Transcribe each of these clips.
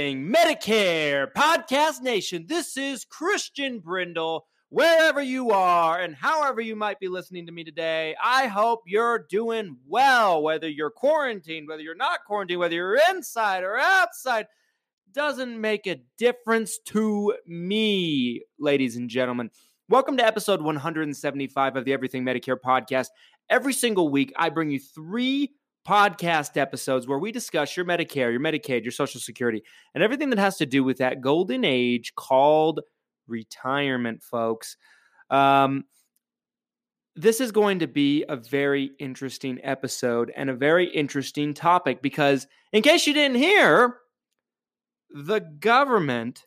Medicare Podcast Nation? This is Christian Brindle. Wherever you are and however you might be listening to me today, I hope you're doing well. Whether you're quarantined, whether you're not quarantined, whether you're inside or outside, doesn't make a difference to me, ladies and gentlemen. Welcome to episode 175 of the Everything Medicare podcast. Every single week, I bring you three podcast episodes where we discuss your Medicare, your Medicaid, your Social Security, and everything that has to do with that golden age called retirement, folks. Um, this is going to be a very interesting episode and a very interesting topic because, in case you didn't hear, the government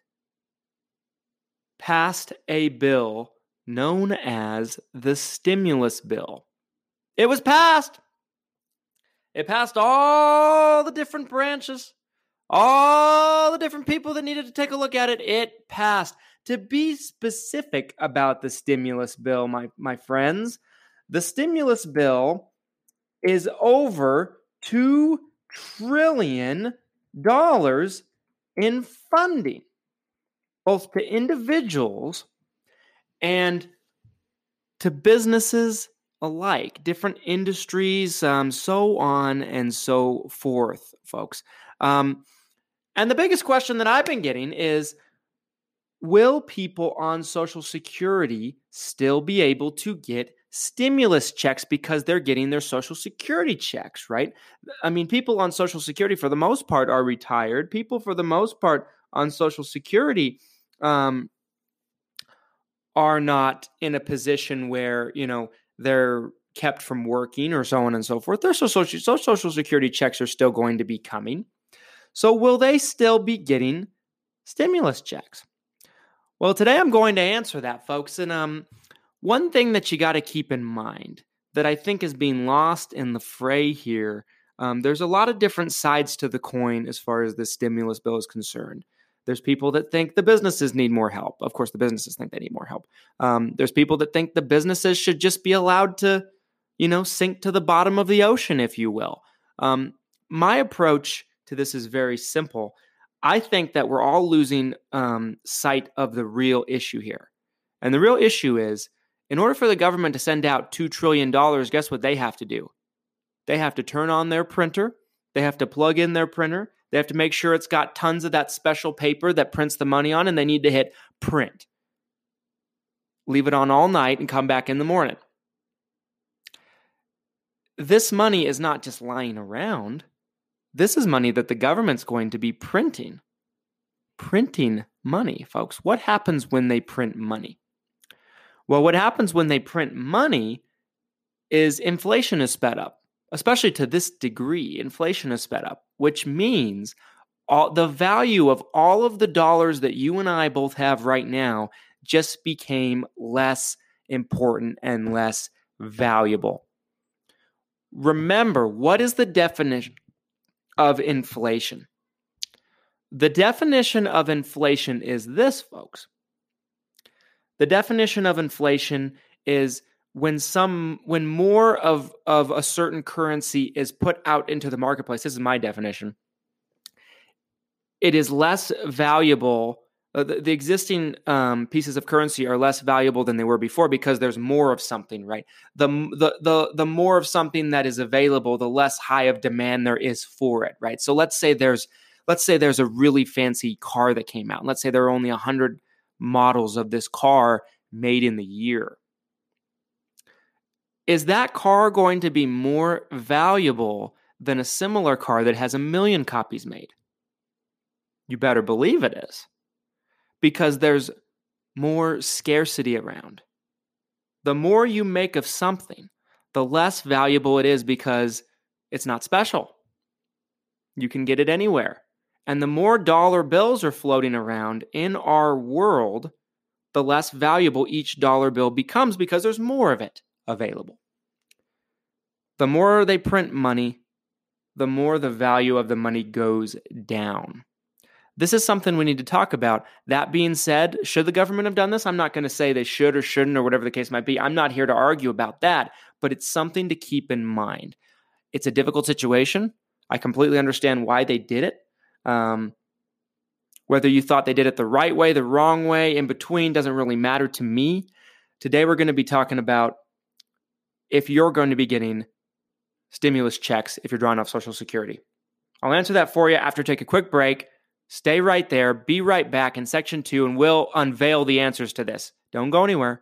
passed a bill known as the stimulus bill. It was passed. It passed all the different branches, all the different people that needed to take a look at it. It passed. To be specific about the stimulus bill, my, my friends, the stimulus bill is over $2 trillion in funding, both to individuals and to businesses alike, different industries, um, so on and so forth, folks. Um, and the biggest question that I've been getting is Will people on Social Security still be able to get stimulus checks because they're getting their Social Security checks, right? I mean, people on Social Security, for the most part, are retired. People, for the most part, on Social Security, um, are not in a position where you know they're kept from working or so on and so forth. Their social, social security checks are still going to be coming. So, will they still be getting stimulus checks? Well, today I'm going to answer that, folks. And um, one thing that you got to keep in mind that I think is being lost in the fray here um, there's a lot of different sides to the coin as far as the stimulus bill is concerned. There's people that think the businesses need more help. Of course, the businesses think they need more help. Um, there's people that think the businesses should just be allowed to, you know, sink to the bottom of the ocean, if you will. Um, my approach to this is very simple. I think that we're all losing um, sight of the real issue here. And the real issue is in order for the government to send out $2 trillion, guess what they have to do? They have to turn on their printer, they have to plug in their printer, they have to make sure it's got tons of that special paper that prints the money on, and they need to hit print. Leave it on all night and come back in the morning. This money is not just lying around. This is money that the government's going to be printing. Printing money, folks. What happens when they print money? Well, what happens when they print money is inflation is sped up especially to this degree, inflation has sped up, which means all the value of all of the dollars that you and I both have right now just became less important and less valuable. Remember, what is the definition of inflation? The definition of inflation is this, folks. The definition of inflation is when some when more of of a certain currency is put out into the marketplace this is my definition it is less valuable uh, the, the, existing um, pieces of currency are less valuable than they were before because there's more of something, right? The, the the the more of something that is available, the less high of demand there is for it, right? So let's say there's let's say there's a really fancy car that came out. Let's say there are only 100 models of this car made in the year. Is that car going to be more valuable than a similar car that has a million copies made? You better believe it is because there's more scarcity around. The more you make of something, the less valuable it is because it's not special. You can get it anywhere. And the more dollar bills are floating around in our world, the less valuable each dollar bill becomes because there's more of it available. The more they print money, the more the value of the money goes down. This is something we need to talk about. That being said, should the government have done this? I'm not going to say they should or shouldn't or whatever the case might be. I'm not here to argue about that, but it's something to keep in mind. It's a difficult situation. I completely understand why they did it. Um, whether you thought they did it the right way, the wrong way, in between doesn't really matter to me. Today, we're going to be talking about if you're going to be getting stimulus checks if you're drawing off Social Security. I'll answer that for you after take a quick break. Stay right there. Be right back in section two, and we'll unveil the answers to this. Don't go anywhere.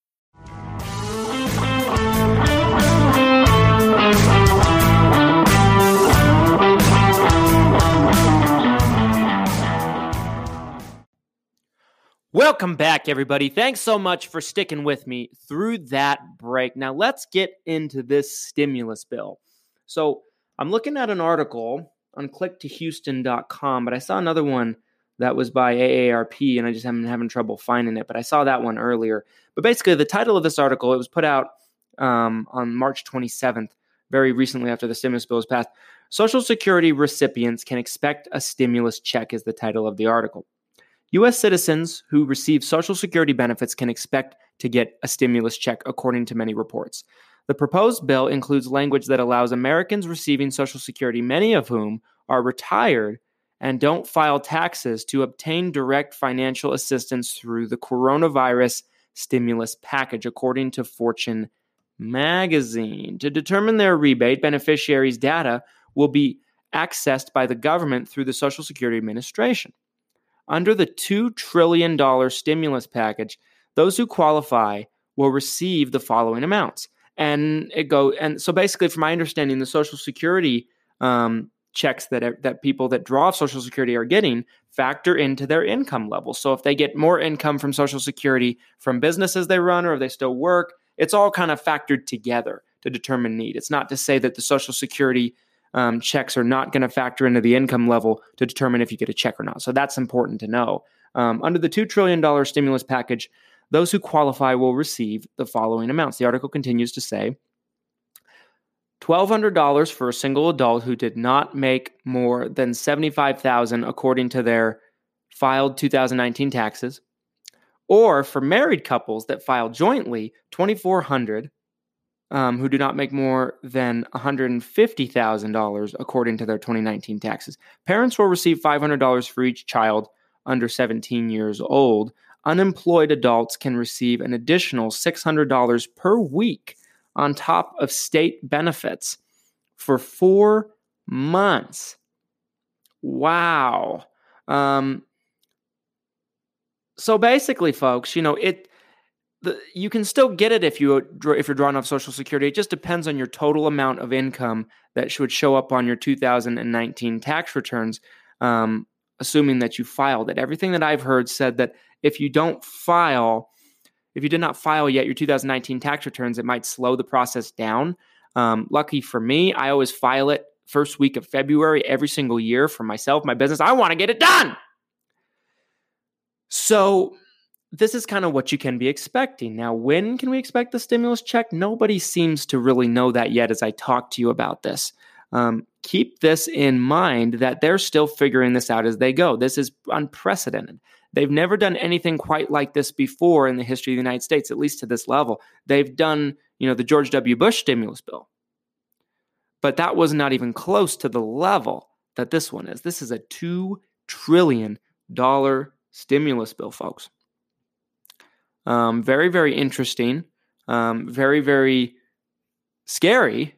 Welcome back, everybody. Thanks so much for sticking with me through that break. Now, let's get into this stimulus bill. So, I'm looking at an article on click2houston.com, but I saw another one that was by AARP, and I just am having trouble finding it. But I saw that one earlier. But basically, the title of this article it was put out um, on March 27th, very recently after the stimulus bill was passed. Social Security recipients can expect a stimulus check, is the title of the article. U.S. citizens who receive Social Security benefits can expect to get a stimulus check, according to many reports. The proposed bill includes language that allows Americans receiving Social Security, many of whom are retired and don't file taxes, to obtain direct financial assistance through the coronavirus stimulus package, according to Fortune magazine. To determine their rebate, beneficiaries' data will be accessed by the government through the Social Security Administration. Under the $2 trillion stimulus package, those who qualify will receive the following amounts. And it go and so basically, from my understanding, the Social Security um, checks that that people that draw off Social Security are getting factor into their income level. So if they get more income from Social Security from businesses they run or if they still work, it's all kind of factored together to determine need. It's not to say that the Social Security um, checks are not going to factor into the income level to determine if you get a check or not. So that's important to know. Um, under the $2 trillion stimulus package, those who qualify will receive the following amounts. The article continues to say $1,200 for a single adult who did not make more than $75,000 according to their filed 2019 taxes, or for married couples that filed jointly, 2400 um, who do not make more than $150,000 according to their 2019 taxes. Parents will receive $500 for each child under 17 years old. Unemployed adults can receive an additional $600 per week on top of state benefits for four months. Wow. Um, so basically, folks, you know, it the, you can still get it if you if you're drawing off Social Security. It just depends on your total amount of income that should show up on your 2019 tax returns, um, assuming that you filed it. Everything that I've heard said that if you don't file, if you did not file yet your 2019 tax returns, it might slow the process down. Um, lucky for me, I always file it first week of February every single year for myself, my business. I want to get it done. So, this is kind of what you can be expecting. Now, when can we expect the stimulus check? Nobody seems to really know that yet as I talk to you about this. Um, keep this in mind that they're still figuring this out as they go. This is unprecedented. They've never done anything quite like this before in the history of the United States, at least to this level. They've done, you know, the George W. Bush stimulus bill. But that was not even close to the level that this one is. This is a $2 trillion stimulus bill, folks. Um, very, very interesting. Um, very, very scary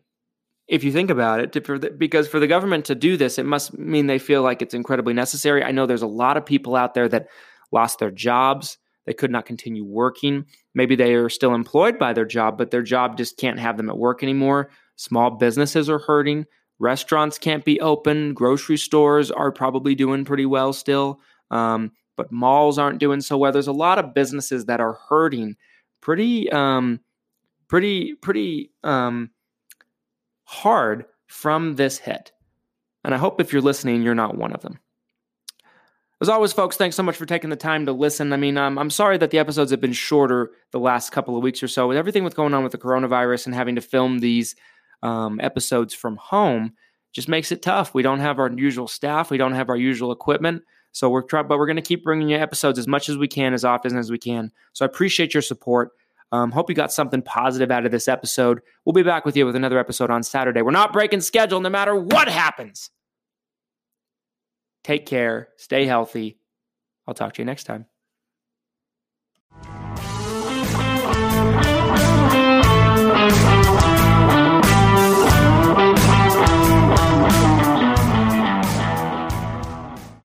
if you think about it, for the, because for the government to do this, it must mean they feel like it's incredibly necessary. I know there's a lot of people out there that lost their jobs. They could not continue working. Maybe they are still employed by their job, but their job just can't have them at work anymore. Small businesses are hurting. Restaurants can't be open. Grocery stores are probably doing pretty well still, um, but malls aren't doing so well. There's a lot of businesses that are hurting pretty, um, pretty, pretty. Um, hard from this hit. And I hope if you're listening, you're not one of them. As always, folks, thanks so much for taking the time to listen. I mean, um, I'm sorry that the episodes have been shorter the last couple of weeks or so. With everything with going on with the coronavirus and having to film these um, episodes from home, just makes it tough. We don't have our usual staff. We don't have our usual equipment. So we're trying, but we're going to keep bringing you episodes as much as we can, as often as we can. So I appreciate your support. Um, hope you got something positive out of this episode. We'll be back with you with another episode on Saturday. We're not breaking schedule no matter what happens. Take care. Stay healthy. I'll talk to you next time.